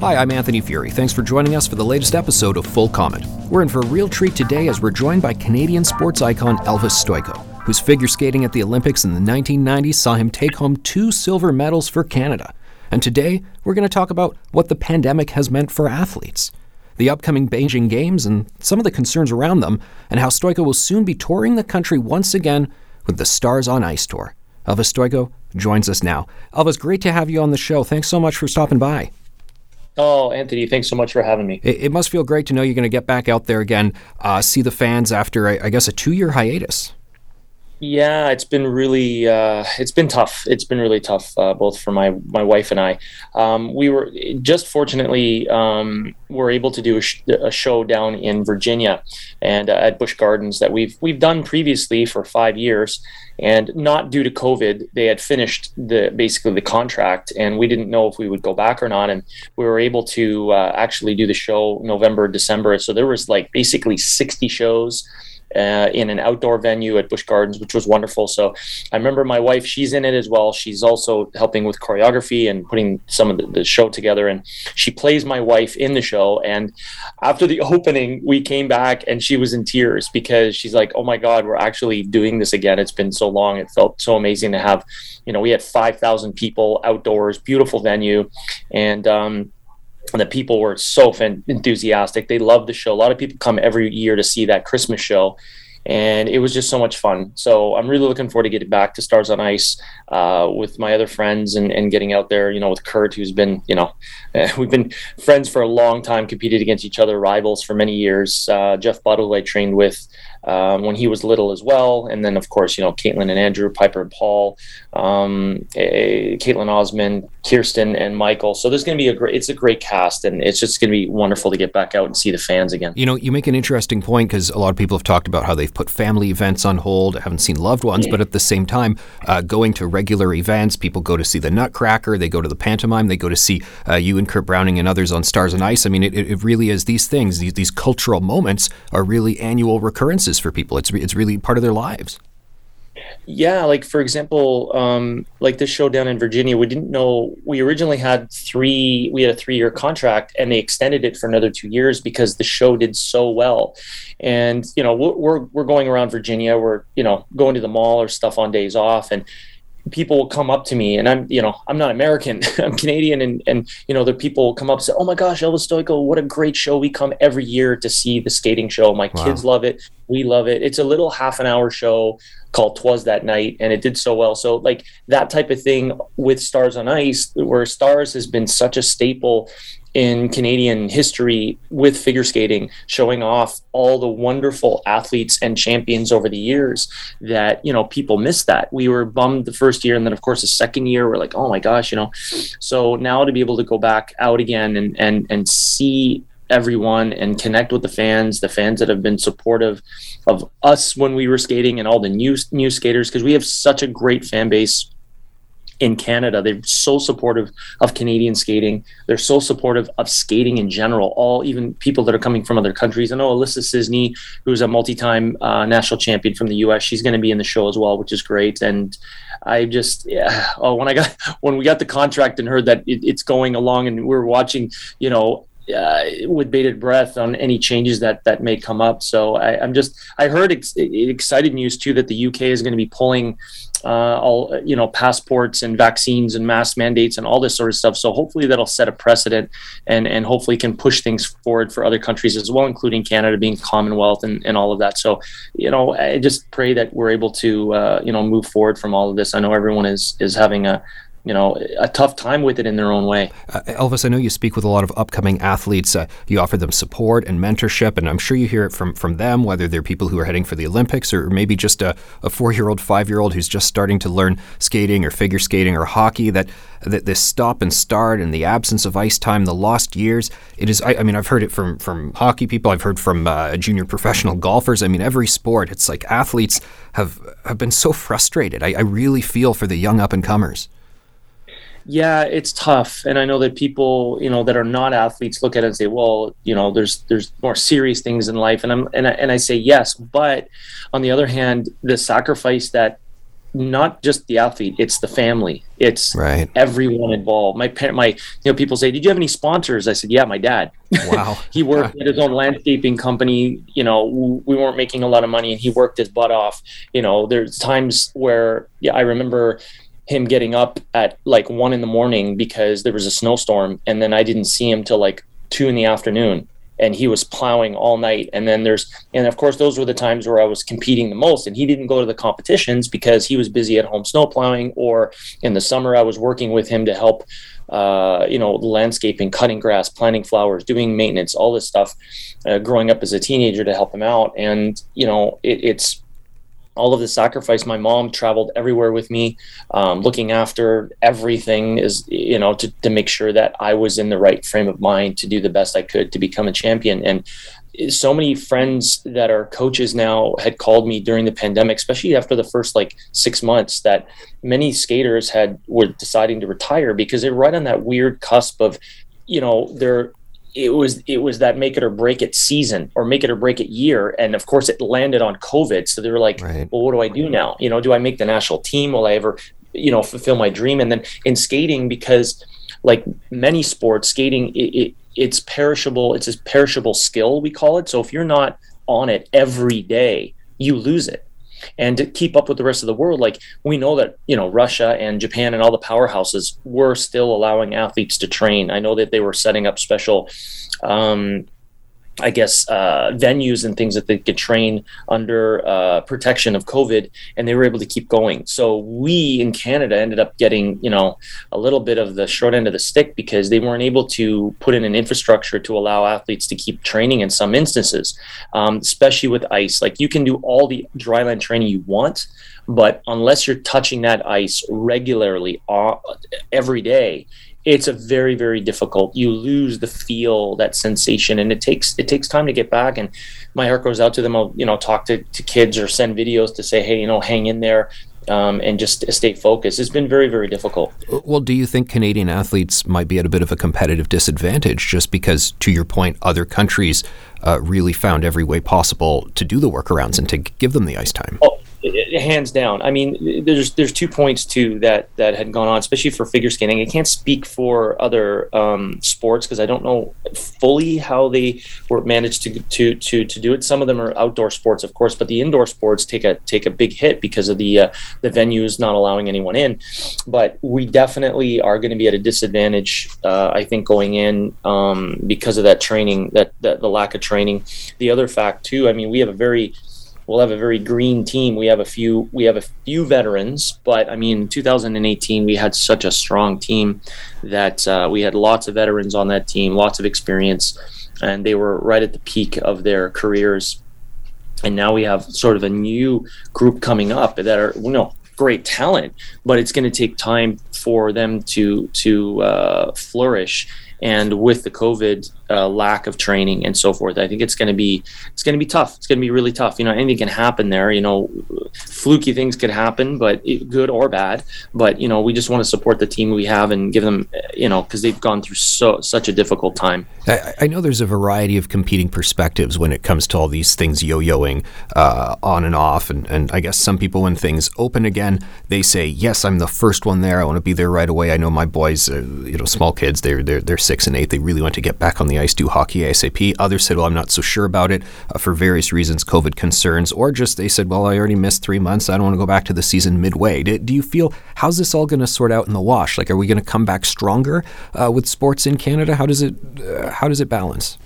Hi, I'm Anthony Furey. Thanks for joining us for the latest episode of Full Comment. We're in for a real treat today as we're joined by Canadian sports icon Elvis Stojko, whose figure skating at the Olympics in the 1990s saw him take home two silver medals for Canada. And today, we're going to talk about what the pandemic has meant for athletes, the upcoming Beijing Games and some of the concerns around them, and how Stojko will soon be touring the country once again with the Stars on Ice tour. Elvis Stojko joins us now. Elvis, great to have you on the show. Thanks so much for stopping by. Oh, Anthony, thanks so much for having me. It, it must feel great to know you're going to get back out there again, uh, see the fans after, I, I guess, a two year hiatus. Yeah, it's been really uh, it's been tough. It's been really tough, uh, both for my my wife and I. Um, we were just fortunately um, were able to do a, sh- a, show down in Virginia and uh, at Busch Gardens that we've we've done previously for five years, and not due to COVID, they had finished the basically the contract, and we didn't know if we would go back or not, and we were able to uh, actually do the show November December. So there was like basically sixty shows uh, in an outdoor venue at Busch Gardens, which was wonderful. So I remember my wife; she's in it as well. She's also helping with choreography and putting some of the, the show together. And she plays my wife in the show. And after the opening, we came back, and she was in tears because she's like, "Oh my God, we're actually doing this again! It's been so long. It felt so amazing to have." You know, we had five thousand people outdoors, beautiful venue, and um, the people were so fan- enthusiastic. They loved the show. A lot of people come every year to see that Christmas show, and it was just so much fun. So I'm really looking forward to getting back to Stars on Ice uh, with my other friends and, and getting out there. You know, with Kurt, who's been, you know, we've been friends for a long time, competed against each other, rivals for many years. Uh, Jeff Buttle, I trained with um, when he was little as well. And then, of course, you know, Kaitlyn and Andrew, Piper and Paul, um, eh, Kaetlyn Osmond, Kirsten and Michael. So there's going to be a great, it's a great cast and it's just going to be wonderful to get back out and see the fans again. You know, you make an interesting point because a lot of people have talked about how they've put family events on hold, haven't seen loved ones, but at the same time, uh, going to regular events, people go to see the Nutcracker, they go to the pantomime, they go to see uh, you and Kurt Browning and others on Stars on Ice. I mean, it, it really is these things, these, these cultural moments are really annual recurrences for people. It's re- it's really part of their lives. Yeah, like for example, um, like this show down in Virginia, we didn't know we originally had three. We had a three-year contract, and they extended it for another two years because the show did so well. And you know, we're we're going around Virginia. We're you know going to the mall or stuff on days off, and people will come up to me and I'm, you know, I'm not American, I'm Canadian. And, and, you know, the people will come up and say, Oh my gosh, Elvis Stojko, what a great show. We come every year to see the skating show. My wow. kids love it. We love it. It's a little half an hour show called Twas That Night and it did so well. So like that type of thing with Stars on Ice, where Stars has been such a staple in Canadian history with figure skating, showing off all the wonderful athletes and champions over the years that, you know, people missed that. We were bummed the first year. And then, of course, the second year, we're like, oh my gosh, you know. So now to be able to go back out again and, and, and see everyone and connect with the fans, the fans that have been supportive of us when we were skating and all the new new skaters because we have such a great fan base in Canada. They're so supportive of Canadian skating. They're so supportive of skating in general. All even people that are coming from other countries. I know Alissa Czisny, who's a multi-time uh, national champion from the U.S. She's going to be in the show as well, which is great. And I just yeah. Oh, when I got when we got the contract and heard that it, it's going along, and we are watching, you know, uh, with bated breath on any changes that that may come up. So I, am just I heard ex- excited news too that the UK is going to be pulling uh, all you know passports and vaccines and mask mandates and all this sort of stuff. So hopefully that'll set a precedent and and hopefully can push things forward for other countries as well, including Canada being Commonwealth and, and all of that. So you know I just pray that we're able to uh, you know move forward from all of this. I know everyone is is having a you know a tough time with it in their own way. Uh, Elvis, I know you speak with a lot of upcoming athletes. Uh, you offer them support and mentorship, and I'm sure you hear it from from them, whether they're people who are heading for the Olympics or maybe just a, a four year old, five year old who's just starting to learn skating or figure skating or hockey. That that this stop and start and the absence of ice time, the lost years. It is. I, I mean, I've heard it from from hockey people. I've heard from uh, junior professional golfers. I mean, every sport. It's like athletes have have been so frustrated. I, I really feel for the young up and comers yeah it's tough. And i know that people you know that are not athletes look at it and say well you know there's there's more serious things in life. And i'm and I, and I say yes. But on the other hand the sacrifice that not just the athlete it's the family. It's right. everyone involved. My parent my you know people say did you have any sponsors? I said yeah my dad. Wow. He worked at his own landscaping company. You know we weren't making a lot of money and he worked his butt off. You know there's times where yeah i remember him getting up at like one in the morning because there was a snowstorm and then I didn't see him till like two in the afternoon and he was plowing all night. And then there's and of course those were the times where I was competing the most and he didn't go to the competitions because he was busy at home snow plowing or in the summer I was working with him to help uh, you know landscaping cutting grass planting flowers doing maintenance all this stuff uh, growing up as a teenager to help him out. And you know it, it's all of the sacrifice. My mom traveled everywhere with me, um, looking after everything is, you know, to, to make sure that I was in the right frame of mind to do the best I could to become a champion. And so many friends that are coaches now had called me during the pandemic, especially after the first like six months, that many skaters had were deciding to retire because they're right on that weird cusp of, you know, they're it was it was that make it or break it season or make it or break it year. And of course it landed on covid. So they were like right. well what do i do now? You know do i make the national team? Will i ever you know fulfill my dream? And then in skating because like many sports skating it, it, it's perishable it's a perishable skill we call it. So if you're not on it every day you lose it and to keep up with the rest of the world. Like we know that you know russia and japan and all the powerhouses were still allowing athletes to train. I know that they were setting up special um, I guess uh, venues and things that they could train under uh, protection of COVID, and they were able to keep going. So we in Canada ended up getting you know a little bit of the short end of the stick because they weren't able to put in an infrastructure to allow athletes to keep training in some instances, um, especially with ice. Like you can do all the dryland training you want, but unless you're touching that ice regularly uh, every day it's a very very difficult you lose the feel that sensation and it takes it takes time to get back and my heart goes out to them i'll you know talk to, to kids or send videos to say hey you know hang in there um, and just stay focused. It's been very, very difficult. Well, do you think Canadian athletes might be at a bit of a competitive disadvantage just because, to your point, other countries uh, really found every way possible to do the workarounds and to give them the ice time? Oh, hands down. I mean, there's there's two points too that that had gone on, especially for figure skating. I can't speak for other um, sports because I don't know fully how they were managed to to to to do it. Some of them are outdoor sports, of course, but the indoor sports take a take a big hit because of the uh, the venues not allowing anyone in. But we definitely are going to be at a disadvantage, uh, I think, going in um, because of that training, that, that the lack of training. The other fact too, I mean, we have a very we'll have a very green team. We have a few we have a few veterans, but I mean, 2018 we had such a strong team that uh, we had lots of veterans on that team, lots of experience, and they were right at the peak of their careers. And now we have sort of a new group coming up that are you know great talent, but it's going to take time for them to to uh, flourish and with the COVID uh, lack of training and so forth, I think it's going to be it's going to be tough. It's going to be really tough. You know, anything can happen there. You know, fluky things could happen, but it, good or bad. But you know, we just want to support the team we have and give them, you know, because they've gone through so such a difficult time. I, I, know there's a variety of competing perspectives when it comes to all these things yo-yoing uh, on and off, and and I guess some people when things open again, they say, yes, I'm the first one there. I want to be there right away. I know my boys, uh, you know, small kids, they're they're they're six and eight. They really want to get back on the ice, do hockey ASAP. Others said, well, I'm not so sure about it uh, for various reasons, COVID concerns, or just they said, well, I already missed three months. I don't want to go back to the season midway. Do, do you feel, how's this all going to sort out in the wash? Like, are we going to come back stronger uh, with sports in Canada? How does it, uh, how does it balance?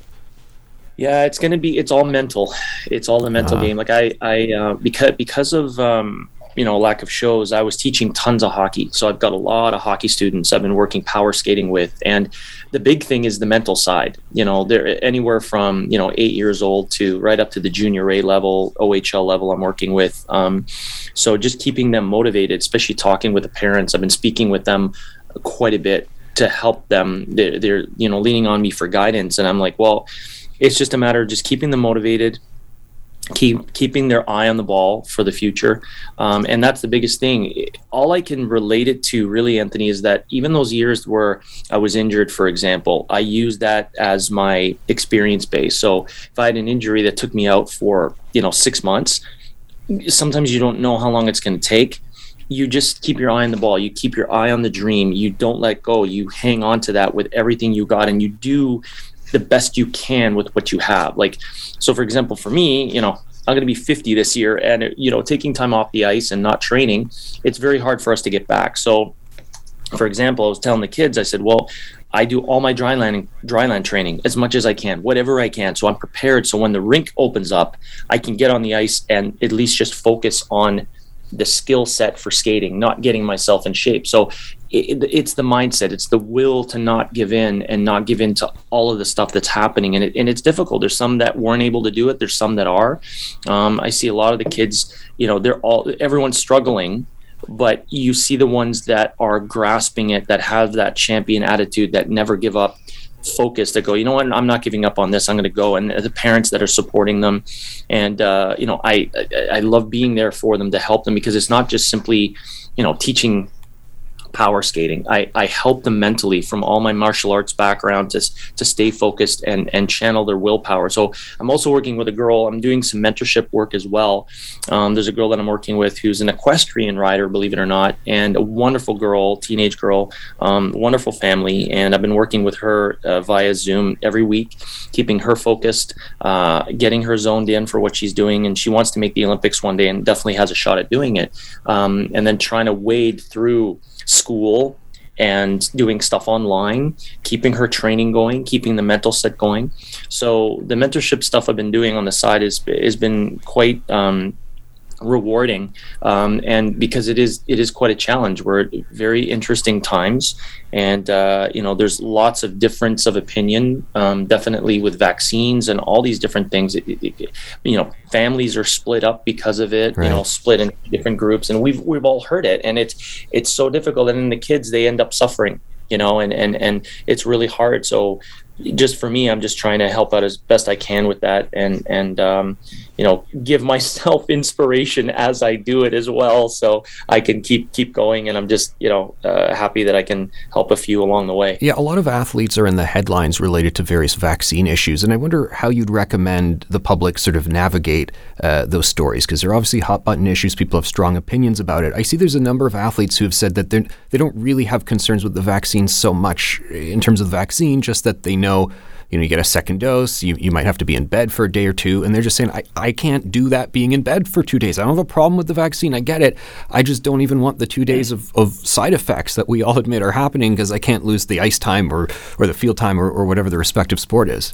Yeah, it's going to be, it's all mental. It's all the mental uh-huh. game. Like I, I, uh, because, because of, um, you know lack of shows i was teaching tons of hockey. So i've got a lot of hockey students i've been working power skating with. And the big thing is the mental side you know they're anywhere from you know eight years old to right up to the junior a level ohl level i'm working with. Um, so just keeping them motivated especially talking with the parents. I've been speaking with them quite a bit to help them. They're, they're you know leaning on me for guidance. And i'm like well it's just a matter of just keeping them motivated keep keeping their eye on the ball for the future. Um, and that's the biggest thing. All i can relate it to really anthony is that even those years where i was injured for example i use that as my experience base. So if i had an injury that took me out for you know six months sometimes you don't know how long it's going to take. You just keep your eye on the ball. You keep your eye on the dream. You don't let go. You hang on to that with everything you got and you do the best you can with what you have. Like, so for example, for me, you know, I'm going to be 50 this year, and you know, taking time off the ice and not training, it's very hard for us to get back. So, for example, I was telling the kids, I said, well, I do all my dry landing, dry land training as much as I can, whatever I can. So I'm prepared. So when the rink opens up, I can get on the ice and at least just focus on the skill set for skating, not getting myself in shape. So it, it's the mindset, it's the will to not give in and not give in to all of the stuff that's happening. And, it, and it's difficult. There's some that weren't able to do it. There's some that are. Um, I see a lot of the kids, you know, they're all, everyone's struggling but you see the ones that are grasping it that have that champion attitude that never give up focus that go, you know what, I'm not giving up on this. I'm going to go. And the parents that are supporting them, and uh, you know, I I love being there for them to help them because it's not just simply, you know, teaching power skating. I, I help them mentally from all my martial arts background to, to stay focused and, and channel their willpower. So I'm also working with a girl. I'm doing some mentorship work as well. Um, there's a girl that I'm working with who's an equestrian rider, believe it or not, and a wonderful girl, teenage girl, um, wonderful family. And I've been working with her uh, via Zoom every week, keeping her focused, uh, getting her zoned in for what she's doing. And she wants to make the Olympics one day and definitely has a shot at doing it. Um, and then trying to wade through school and doing stuff online, keeping her training going, keeping the mental set going. So the mentorship stuff I've been doing on the side has has been quite um, rewarding um, and because it is it is quite a challenge. We're at very interesting times and uh, you know there's lots of difference of opinion um, definitely with vaccines and all these different things. It, it, it, you know families are split up because of it right. you know split in different groups and we've we've all heard it and it's it's so difficult and then the kids they end up suffering you know and and and it's really hard. So just for me i'm just trying to help out as best i can with that and and um, you know give myself inspiration as i do it as well so i can keep keep going and i'm just you know uh, happy that i can help a few along the way. Yeah a lot of athletes are in the headlines related to various vaccine issues and i wonder how you'd recommend the public sort of navigate uh, those stories because they're obviously hot button issues people have strong opinions about it. I see there's a number of athletes who have said that they they don't really have concerns with the vaccine so much in terms of the vaccine just that they know you know, you get a second dose, you, you might have to be in bed for a day or two. And they're just saying, I, I can't do that being in bed for two days. I don't have a problem with the vaccine. I get it. I just don't even want the two days of, of side effects that we all admit are happening because I can't lose the ice time or, or the field time or, or whatever the respective sport is.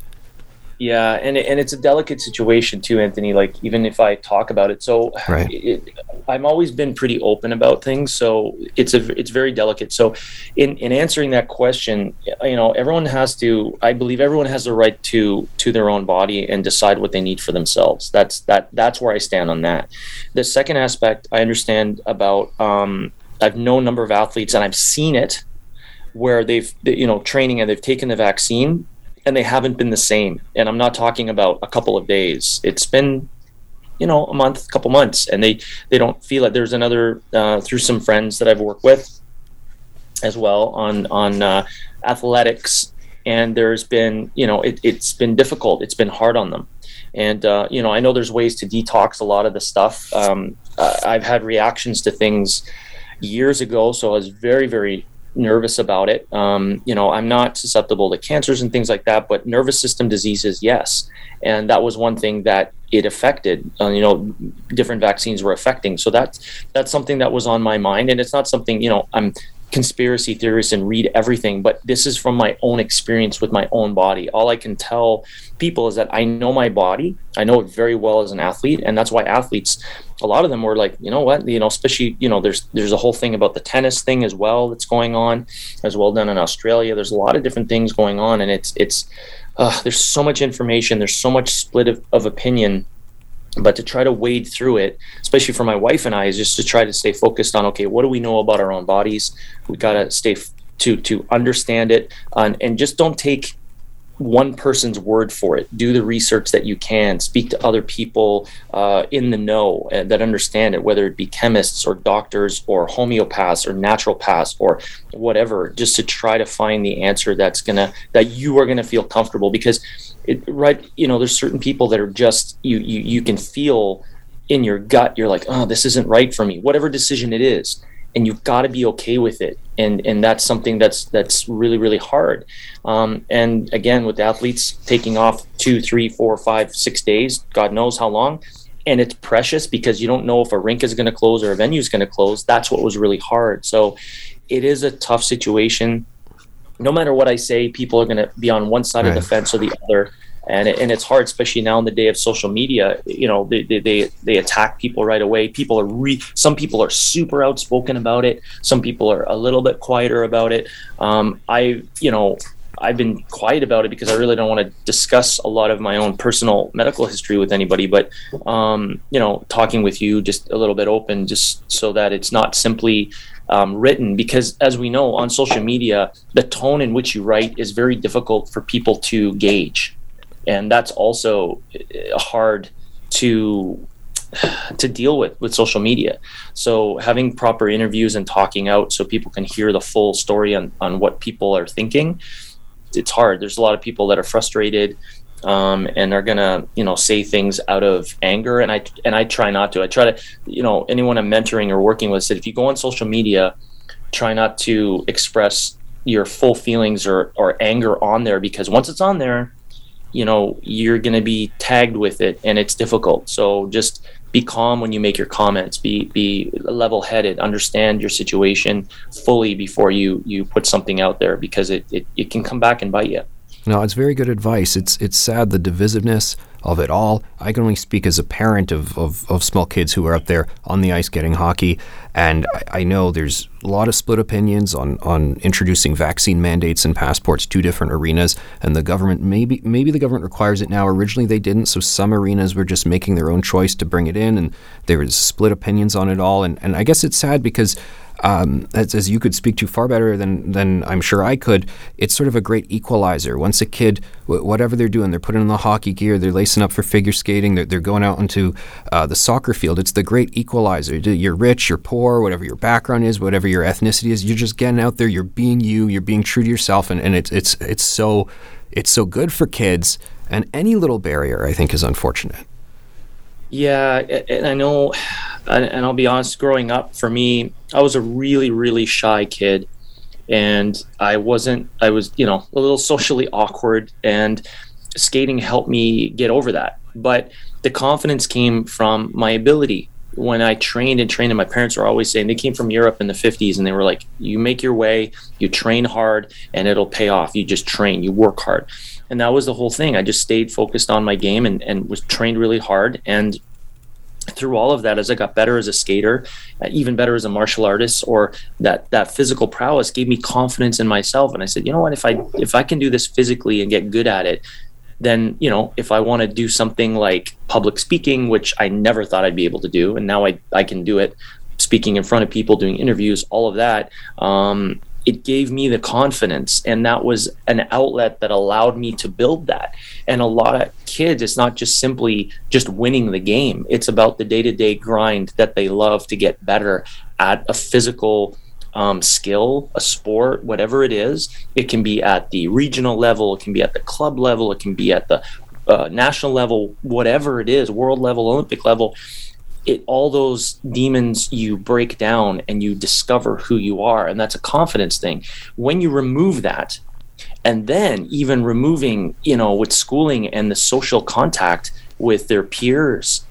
Yeah, and and it's a delicate situation too, Anthony. Like even if I talk about it, so right. it, I've always been pretty open about things. So it's a it's very delicate. So in in answering that question, you know, everyone has to. I believe everyone has the right to to their own body and decide what they need for themselves. That's that that's where I stand on that. The second aspect I understand about. Um, I've known a number of athletes, and I've seen it where they've you know training and they've taken the vaccine and they haven't been the same. And I'm not talking about a couple of days. It's been, you know, a month, a couple months, and they they don't feel it. There's another uh, through some friends that I've worked with as well on on uh, athletics, and there's been, you know, it, it's been difficult. It's been hard on them. And uh, you know, I know there's ways to detox a lot of the stuff. Um, I've had reactions to things years ago, so I was very, very nervous about it. Um, you know, I'm not susceptible to cancers and things like that, but nervous system diseases, yes. And that was one thing that it affected. Uh, you know, different vaccines were affecting. So that's that's something that was on my mind, and it's not something you know I'm conspiracy theorists and read everything, but this is from my own experience with my own body. All I can tell people is that I know my body. I know it very well as an athlete, and that's why athletes, a lot of them were like, you know what, you know, especially you know, there's there's a whole thing about the tennis thing as well that's going on, as well done in Australia. There's a lot of different things going on, and it's it's uh, there's so much information. There's so much split of, of opinion but to try to wade through it especially for my wife and i is just to try to stay focused on okay what do we know about our own bodies? We got to stay f- to to understand it uh, and just don't take one person's word for it. Do the research that you can. Speak to other people uh, in the know uh, that understand it whether it be chemists or doctors or homeopaths or naturopaths or whatever just to try to find the answer that's gonna that you are gonna feel comfortable. Because it, right you know there's certain people that are just you you you can feel in your gut you're like oh this isn't right for me whatever decision it is and you've got to be okay with it and and that's something that's that's really really hard. Um, and again with athletes taking off two three four five six days god knows how long and it's precious because you don't know if a rink is going to close or a venue is going to close that's what was really hard. So it is a tough situation no matter what I say, people are going to be on one side right. of the fence or the other. And, it, and it's hard, especially now in the day of social media. You know, they, they, they, they attack people right away. People are re, some people are super outspoken about it. Some people are a little bit quieter about it. Um, I, you know, I've been quiet about it because I really don't want to discuss a lot of my own personal medical history with anybody. But um, you know, talking with you just a little bit open, just so that it's not simply um, written because as we know on social media the tone in which you write is very difficult for people to gauge. And that's also uh, hard to to deal with with social media. So having proper interviews and talking out so people can hear the full story on, on what people are thinking it's hard. There's a lot of people that are frustrated um, and are gonna you know say things out of anger. And i and i try not to. I try to you know anyone i'm mentoring or working with said if you go on social media try not to express your full feelings or or anger on there because once it's on there you know you're gonna be tagged with it and it's difficult. So just be calm when you make your comments. Be be level headed understand your situation fully before you you put something out there because it, it, it can come back and bite you no, it's very good advice. It's it's sad the divisiveness of it all. I can only speak as a parent of, of, of small kids who are out there on the ice getting hockey, and I, I, know there's a lot of split opinions on, on introducing vaccine mandates and passports to different arenas. And the government maybe maybe the government requires it now. Originally they didn't, so some arenas were just making their own choice to bring it in, and there was split opinions on it all. And and I guess it's sad because um, as, as, you could speak to far better than, than I'm sure I could, it's sort of a great equalizer. Once a kid, w- whatever they're doing, they're putting on the hockey gear, they're lacing up for figure skating, they're, they're going out into uh, the soccer field. It's the great equalizer. You're rich, you're poor, whatever your background is, whatever your ethnicity is, you're just getting out there, you're being you, you're being true to yourself, and, and it's, it's, it's, so, it's so good for kids. And any little barrier, I think, is unfortunate. Yeah, and I know, and I'll be honest, growing up for me, I was a really, really shy kid. And I wasn't, I was, you know, a little socially awkward, and skating helped me get over that. But the confidence came from my ability. When I trained and trained, and my parents were always saying they came from Europe in the 50s, and they were like, you make your way, you train hard, and it'll pay off. You just train, you work hard and that was the whole thing. I just stayed focused on my game and, and was trained really hard. And through all of that, as I got better as a skater, uh, even better as a martial artist, or that that physical prowess gave me confidence in myself. And I said, you know what, if I if I can do this physically and get good at it, then you know if i want to do something like public speaking which i never thought i'd be able to do and now i, I can do it speaking in front of people doing interviews all of that um, it gave me the confidence and that was an outlet that allowed me to build that. And a lot of kids it's not just simply just winning the game. It's about the day-to-day grind that they love to get better at a physical um, skill a sport whatever it is. It can be at the regional level it can be at the club level it can be at the uh, national level whatever it is world level olympic level it all those demons you break down and you discover who you are and that's a confidence thing. When you remove that and then even removing you know with schooling and the social contact with their peers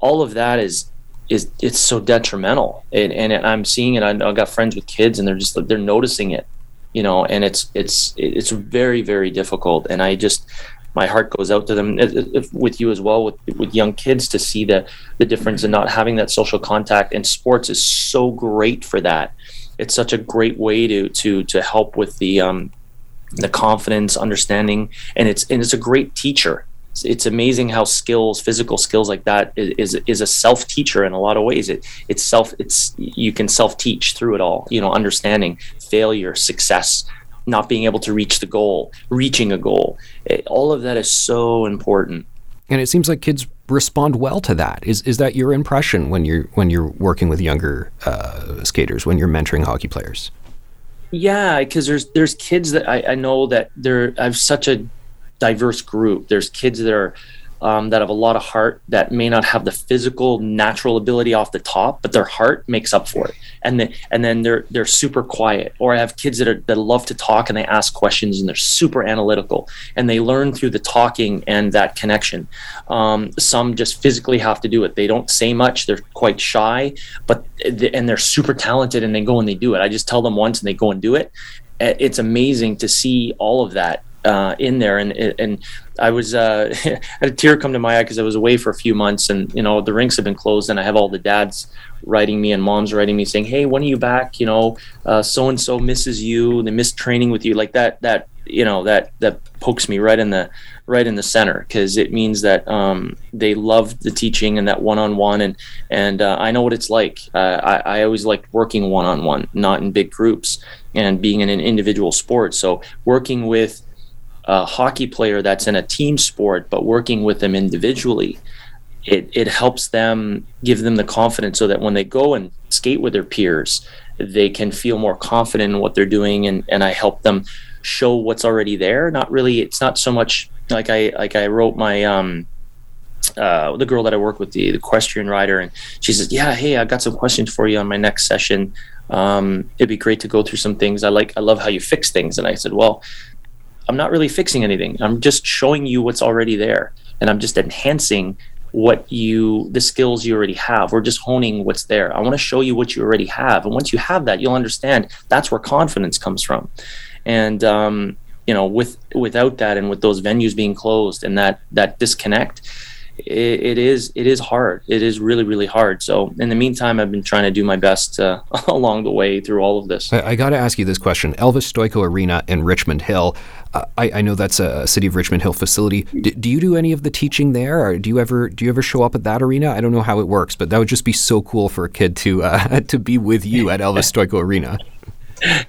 all of that is is it's so detrimental. And, and i'm seeing it I, i've got friends with kids and they're just they're noticing it you know and it's it's it's very very difficult. And i just my heart goes out to them with you as well with with young kids to see the the difference in not having that social contact. And sports is so great for that. It's such a great way to to to help with the um the confidence understanding. And it's and it's a great teacher. It's amazing how skills physical skills like that is is a self teacher in a lot of ways. It it's self it's you can self teach through it all you know understanding failure success not being able to reach the goal reaching a goal. It, all of that is so important. And it seems like kids respond well to that. Is is that your impression when you're when you're working with younger uh, skaters when you're mentoring hockey players? Yeah because there's there's kids that I, I know that they're i've such a diverse group. There's kids that are um, that have a lot of heart that may not have the physical natural ability off the top, but their heart makes up for it. And then and then they're they're super quiet. Or I have kids that are that love to talk and they ask questions and they're super analytical and they learn through the talking and that connection. Um, some just physically have to do it. They don't say much. They're quite shy, but and they're super talented and they go and they do it. I just tell them once and they go and do it. It's amazing to see all of that uh, in there, and and I was uh, had a tear come to my eye because I was away for a few months, and you know the rinks have been closed, and I have all the dads writing me and moms writing me saying, "Hey, when are you back? You know, so and so misses you. They miss training with you." Like that. That you know that that pokes me right in the right in the center because it means that um, they love the teaching and that one-on-one and and uh, I know what it's like. Uh, I, I always liked working one-on-one, not in big groups, and being in an individual sport. So working with a hockey player that's in a team sport, but working with them individually, it, it helps them give them the confidence so that when they go and skate with their peers, they can feel more confident in what they're doing. And, and I help them show what's already there. Not really, it's not so much like I, like I wrote my, um, uh, the girl that I work with, the, the equestrian rider, and she says, "Yeah, hey, I got some questions for you on my next session. Um, it'd be great to go through some things. I like, I love how you fix things." And I said, "Well, I'm not really fixing anything. I'm just showing you what's already there, and I'm just enhancing what you the skills you already have. We're just honing what's there. I want to show you what you already have, and once you have that, you'll understand that's where confidence comes from. And um, you know, with without that, and with those venues being closed, and that that disconnect, it, it is it is hard. It is really really hard. So in the meantime, I've been trying to do my best uh, along the way through all of this. I, I got to ask you this question: Elvis Stojko Arena in Richmond Hill. Uh, I, I, know that's a City of Richmond Hill facility. D- do you do any of the teaching there, or do you ever do you ever show up at that arena? I don't know how it works, but that would just be so cool for a kid to uh, to be with you at Elvis Stojko Arena.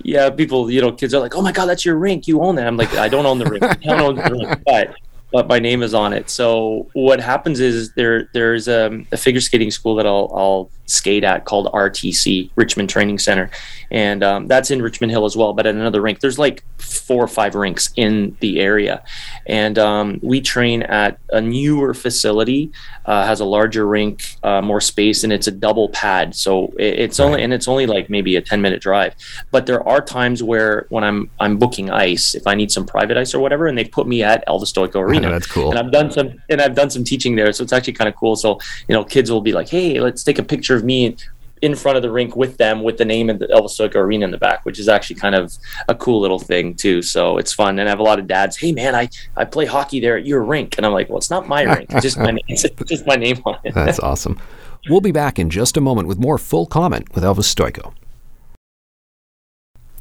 Yeah, people, you know, kids are like, "Oh my God, that's your rink! You own that." I'm like, "I don't own the rink. I don't own the rink, but but my name is on it. So what happens is there there's a, a, figure skating school that I'll I'll skate at called RTC Richmond Training Center, and um, that's in Richmond Hill as well. But at another rink, there's like four or five rinks in the area, and um, we train at a newer facility, uh, has a larger rink, uh, more space, and it's a double pad. So it, it's only and it's only like maybe a ten minute drive. But there are times where when I'm I'm booking ice, if I need some private ice or whatever, and they put me at Elvis Arena that's cool. And I've done some and I've done some teaching there, so it's actually kind of cool. So you know, kids will be like, "Hey, let's take a picture of me." in front of the rink with them with the name of the Elvis Stojko Arena in the back, which is actually kind of a cool little thing too. So it's fun. And I have a lot of dads, hey man, I, I play hockey there at your rink. And I'm like, well, it's not my rink. It's just my name. It's just my name on it. That's awesome. We'll be back in just a moment with more full comment with Elvis Stojko.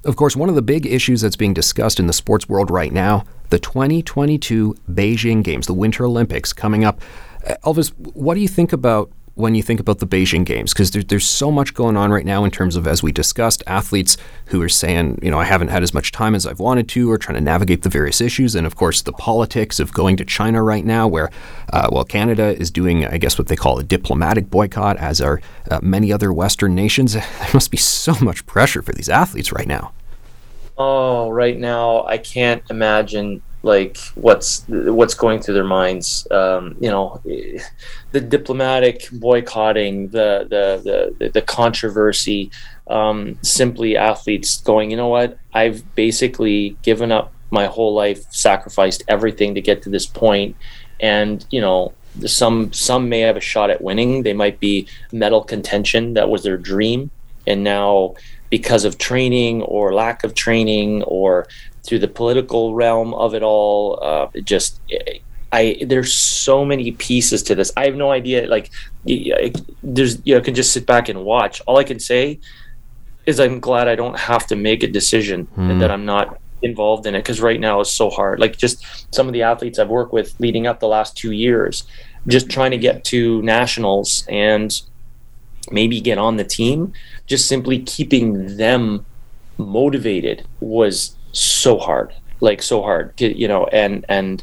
Of course, one of the big issues that's being discussed in the sports world right now the 2022 Beijing Games, the Winter Olympics coming up. Uh, Elvis, what do you think about when you think about the Beijing Games? Because there, there's so much going on right now in terms of, as we discussed, athletes who are saying, you know, I haven't had as much time as I've wanted to, or trying to navigate the various issues. And of course, the politics of going to China right now, where, uh, well, Canada is doing, I guess, what they call a diplomatic boycott, as are uh, many other Western nations. There must be so much pressure for these athletes right now. Oh, right now I can't imagine like what's what's going through their minds. Um, you know, the diplomatic boycotting, the the the the controversy. Um, simply athletes going, you know what? I've basically given up my whole life, sacrificed everything to get to this point, and you know some some may have a shot at winning. They might be medal contention. That was their dream, and now because of training or lack of training or through the political realm of it all, uh, it just I there's so many pieces to this. I have no idea. Like, there's you know, I can just sit back and watch. All I can say is I'm glad I don't have to make a decision mm. and that I'm not involved in it because right now it's so hard. Like just some of the athletes I've worked with leading up the last two years, just trying to get to nationals and maybe get on the team, just simply keeping them motivated was so hard, like so hard, you know, and and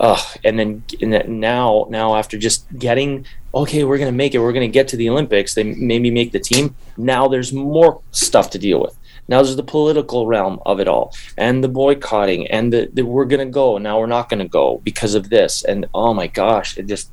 uh, and then now now after just getting okay, we're gonna make it, we're gonna get to the Olympics, they maybe make the team. Now there's more stuff to deal with. Now there's the political realm of it all, and the boycotting, and the, the we're gonna go, now we're not gonna go because of this, and oh my gosh, it just.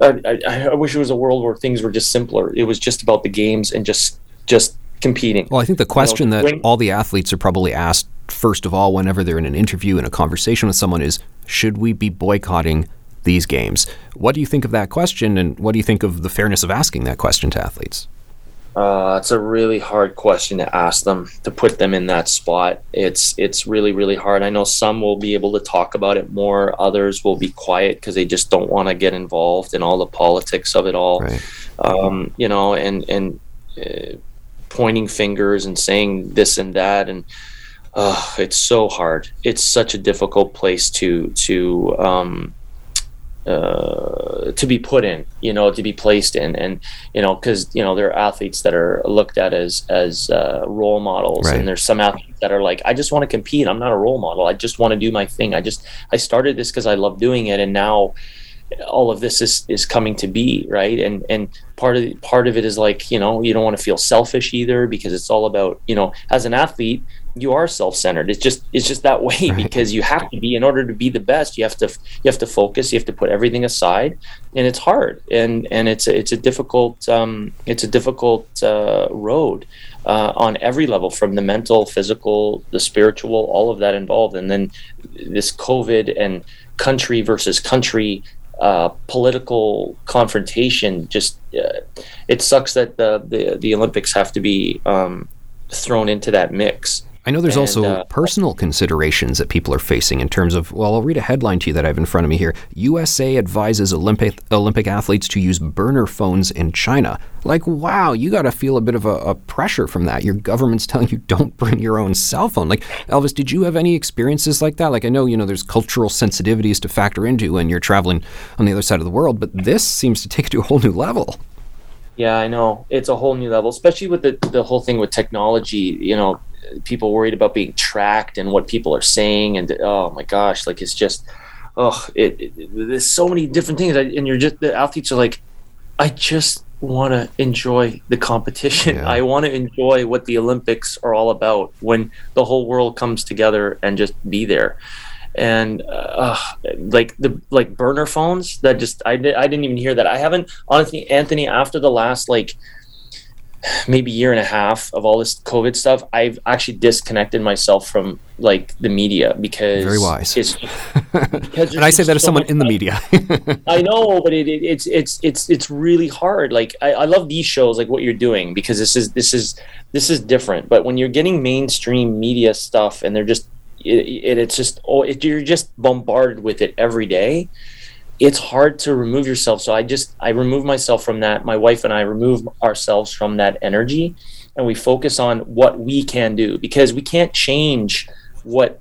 I, I, I wish it was a world where things were just simpler. It was just about the games and just just competing. Well, I think the question you know, that when, all the athletes are probably asked first of all whenever they're in an interview in a conversation with someone is should we be boycotting these games? What do you think of that question, and what do you think of the fairness of asking that question to athletes? Uh, it's a really hard question to ask them to put them in that spot. It's it's really really hard. I know some will be able to talk about it more. Others will be quiet because they just don't want to get involved in all the politics of it all. Right. Um, you know, and and uh, pointing fingers and saying this and that and uh, it's so hard. It's such a difficult place to to um, uh, to be put in, you know, to be placed in, and you know, because you know there are athletes that are looked at as as uh, role models, right. and there's some athletes that are like, I just want to compete. I'm not a role model. I just want to do my thing. I just I started this because I love doing it, and now all of this is is coming to be right and and part of part of it is like you know you don't want to feel selfish either because it's all about you know as an athlete you are self-centered it's just it's just that way right. because you have to be in order to be the best you have to you have to focus you have to put everything aside and it's hard and and it's a, it's a difficult um, it's a difficult uh, road uh, on every level from the mental physical the spiritual all of that involved and then this covid and country versus country uh, political confrontation just uh, it sucks that the, the the Olympics have to be um, thrown into that mix I know there's and, also uh, personal considerations that people are facing in terms of, well, I'll read a headline to you that I have in front of me here. USA advises Olympic Olympic athletes to use burner phones in China. Like, wow, you got to feel a bit of a, a, pressure from that. Your government's telling you don't bring your own cell phone. Like, Elvis, did you have any experiences like that? Like, I know, you know, there's cultural sensitivities to factor into when you're traveling on the other side of the world, but this seems to take it to a whole new level. Yeah, I know. It's a whole new level, especially with the, the whole thing with technology. You know, people worried about being tracked and what people are saying and oh my gosh like it's just oh it, it there's so many different things. And you're just the athletes are like i just want to enjoy the competition. Yeah. i want to enjoy what the olympics are all about when the whole world comes together and just be there. And uh, like the like burner phones that just I, did, I didn't even hear that. I haven't honestly anthony after the last like maybe year and a half of all this COVID stuff, I've actually disconnected myself from like the media because very wise. It's, because and I say that as so someone in the media. I know, but it, it, it's it's it's it's really hard. Like I, I love these shows, like what you're doing, because this is this is this is different. But when you're getting mainstream media stuff, and they're just it, it's just oh, it, you're just bombarded with it every day it's hard to remove yourself. So I just I remove myself from that. My wife and I remove ourselves from that energy and we focus on what we can do because we can't change what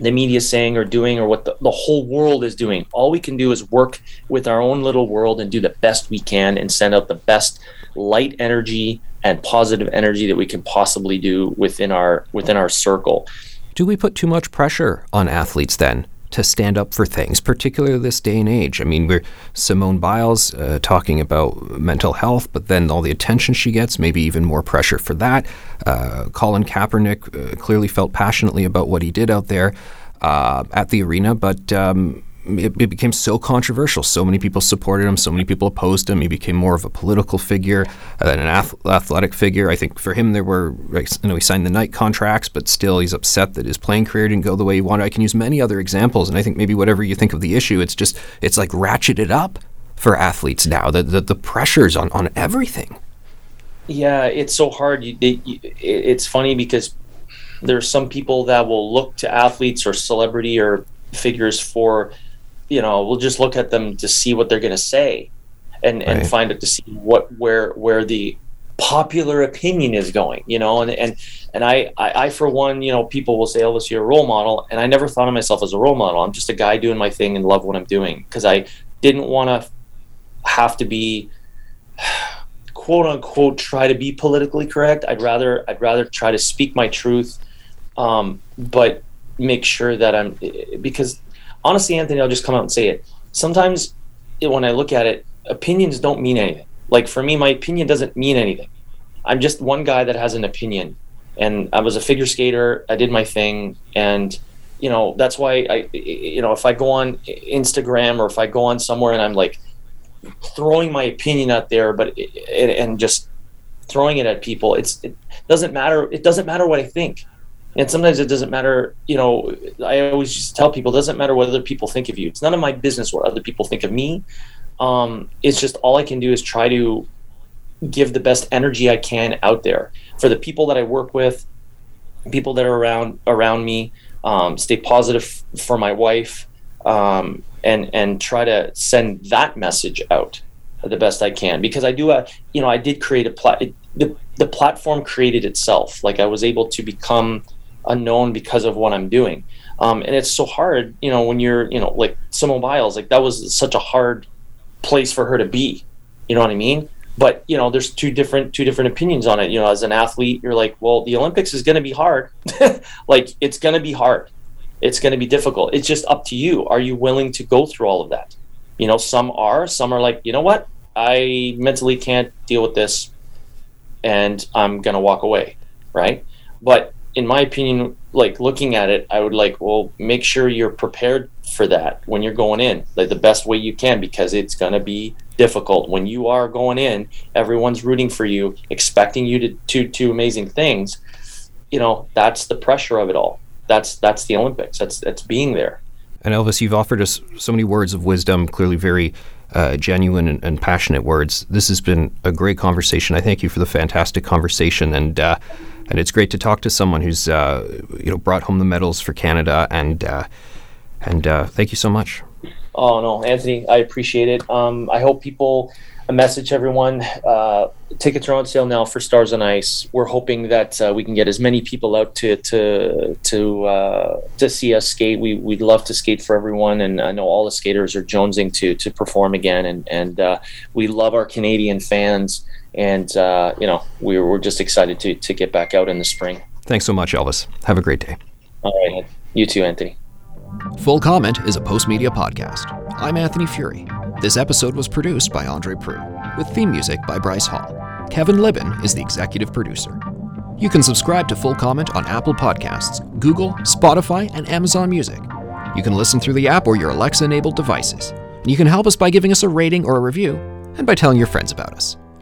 the media is saying or doing or what the, the whole world is doing. All we can do is work with our own little world and do the best we can and send out the best light energy and positive energy that we can possibly do within our within our circle. Do we put too much pressure on athletes then? To stand up for things, particularly this day and age. I mean, we're Simone Biles uh, talking about mental health, but then all the attention she gets, maybe even more pressure for that. Uh, Colin Kaepernick uh, clearly felt passionately about what he did out there uh, at the arena, but um, it, it, became so controversial. So many people supported him, so many people opposed him. He became more of a political figure than an ath- athletic figure. I think for him, there were, you know, he signed the Nike contracts, but still he's upset that his playing career didn't go the way he wanted. I can use many other examples, and I think maybe whatever you think of the issue, it's just, it's like ratcheted up for athletes now, the, the, the pressures on, on everything. Yeah, it's so hard. You, it, it's funny because there's some people that will look to athletes or celebrity or figures for you know we'll just look at them to see what they're going to say and right. and find it to see what where where the popular opinion is going you know and and and I, I, I for one you know people will say elvis you're a role model and i never thought of myself as a role model i'm just a guy doing my thing and love what i'm doing because i didn't want to have to be quote unquote try to be politically correct i'd rather i'd rather try to speak my truth um, but make sure that i'm because honestly, Anthony, I'll just come out and say it. Sometimes it, when I look at it, opinions don't mean anything. Like for me, my opinion doesn't mean anything. I'm just one guy that has an opinion. And I was a figure skater. I did my thing. And, you know, that's why I, you know, if I go on Instagram or if I go on somewhere and I'm like throwing my opinion out there, but, it, and just throwing it at people, it's, it doesn't matter. It doesn't matter what I think and sometimes it doesn't matter you know i always just tell people it doesn't matter what other people think of you. It's none of my business what other people think of me. Um, it's just all i can do is try to give the best energy i can out there for the people that i work with people that are around around me um, stay positive for my wife um, and and try to send that message out the best i can. Because i do a you know i did create a plat the, the platform created itself. Like i was able to become unknown because of what I'm doing. Um, and it's so hard, you know, when you're, you know, like Simone Biles, like that was such a hard place for her to be. You know what I mean? But you know, there's two different two different opinions on it. You know, as an athlete, you're like, well, the Olympics is going to be hard. like it's going to be hard. It's going to be difficult. It's just up to you. Are you willing to go through all of that? You know, some are. Some are like, you know what? I mentally can't deal with this, and I'm going to walk away. Right. But in my opinion, like looking at it, I would like, well, make sure you're prepared for that when you're going in, like the best way you can, because it's going to be difficult. When you are going in, everyone's rooting for you, expecting you to do two amazing things. You know, that's the pressure of it all. That's that's the Olympics. That's that's being there. And Elvis, you've offered us so many words of wisdom, clearly very uh, genuine and, and, passionate words. This has been a great conversation. I thank you for the fantastic conversation and. Uh, and it's great to talk to someone who's uh, you know brought home the medals for Canada and uh, and uh, thank you so much. Oh no, Anthony, I appreciate it. Um, I hope people a message everyone. Uh, tickets are on sale now for Stars on Ice. We're hoping that uh, we can get as many people out to to to uh, to see us skate. We we'd love to skate for everyone, and I know all the skaters are jonesing to to perform again. And and we love our Canadian fans and uh, you know we we're just excited to to get back out in the spring. Thanks so much, Elvis. Have a great day. All right, you too, Anthony. Full Comment is a Postmedia podcast. I'm Anthony Furey. This episode was produced by Andre Proulx, with theme music by Bryce Hall. Kevin Libin is the executive producer. You can subscribe to Full Comment on Apple Podcasts, Google, Spotify, and Amazon Music. You can listen through the app or your Alexa enabled devices. And you can help us by giving us a rating or a review, and by telling your friends about us.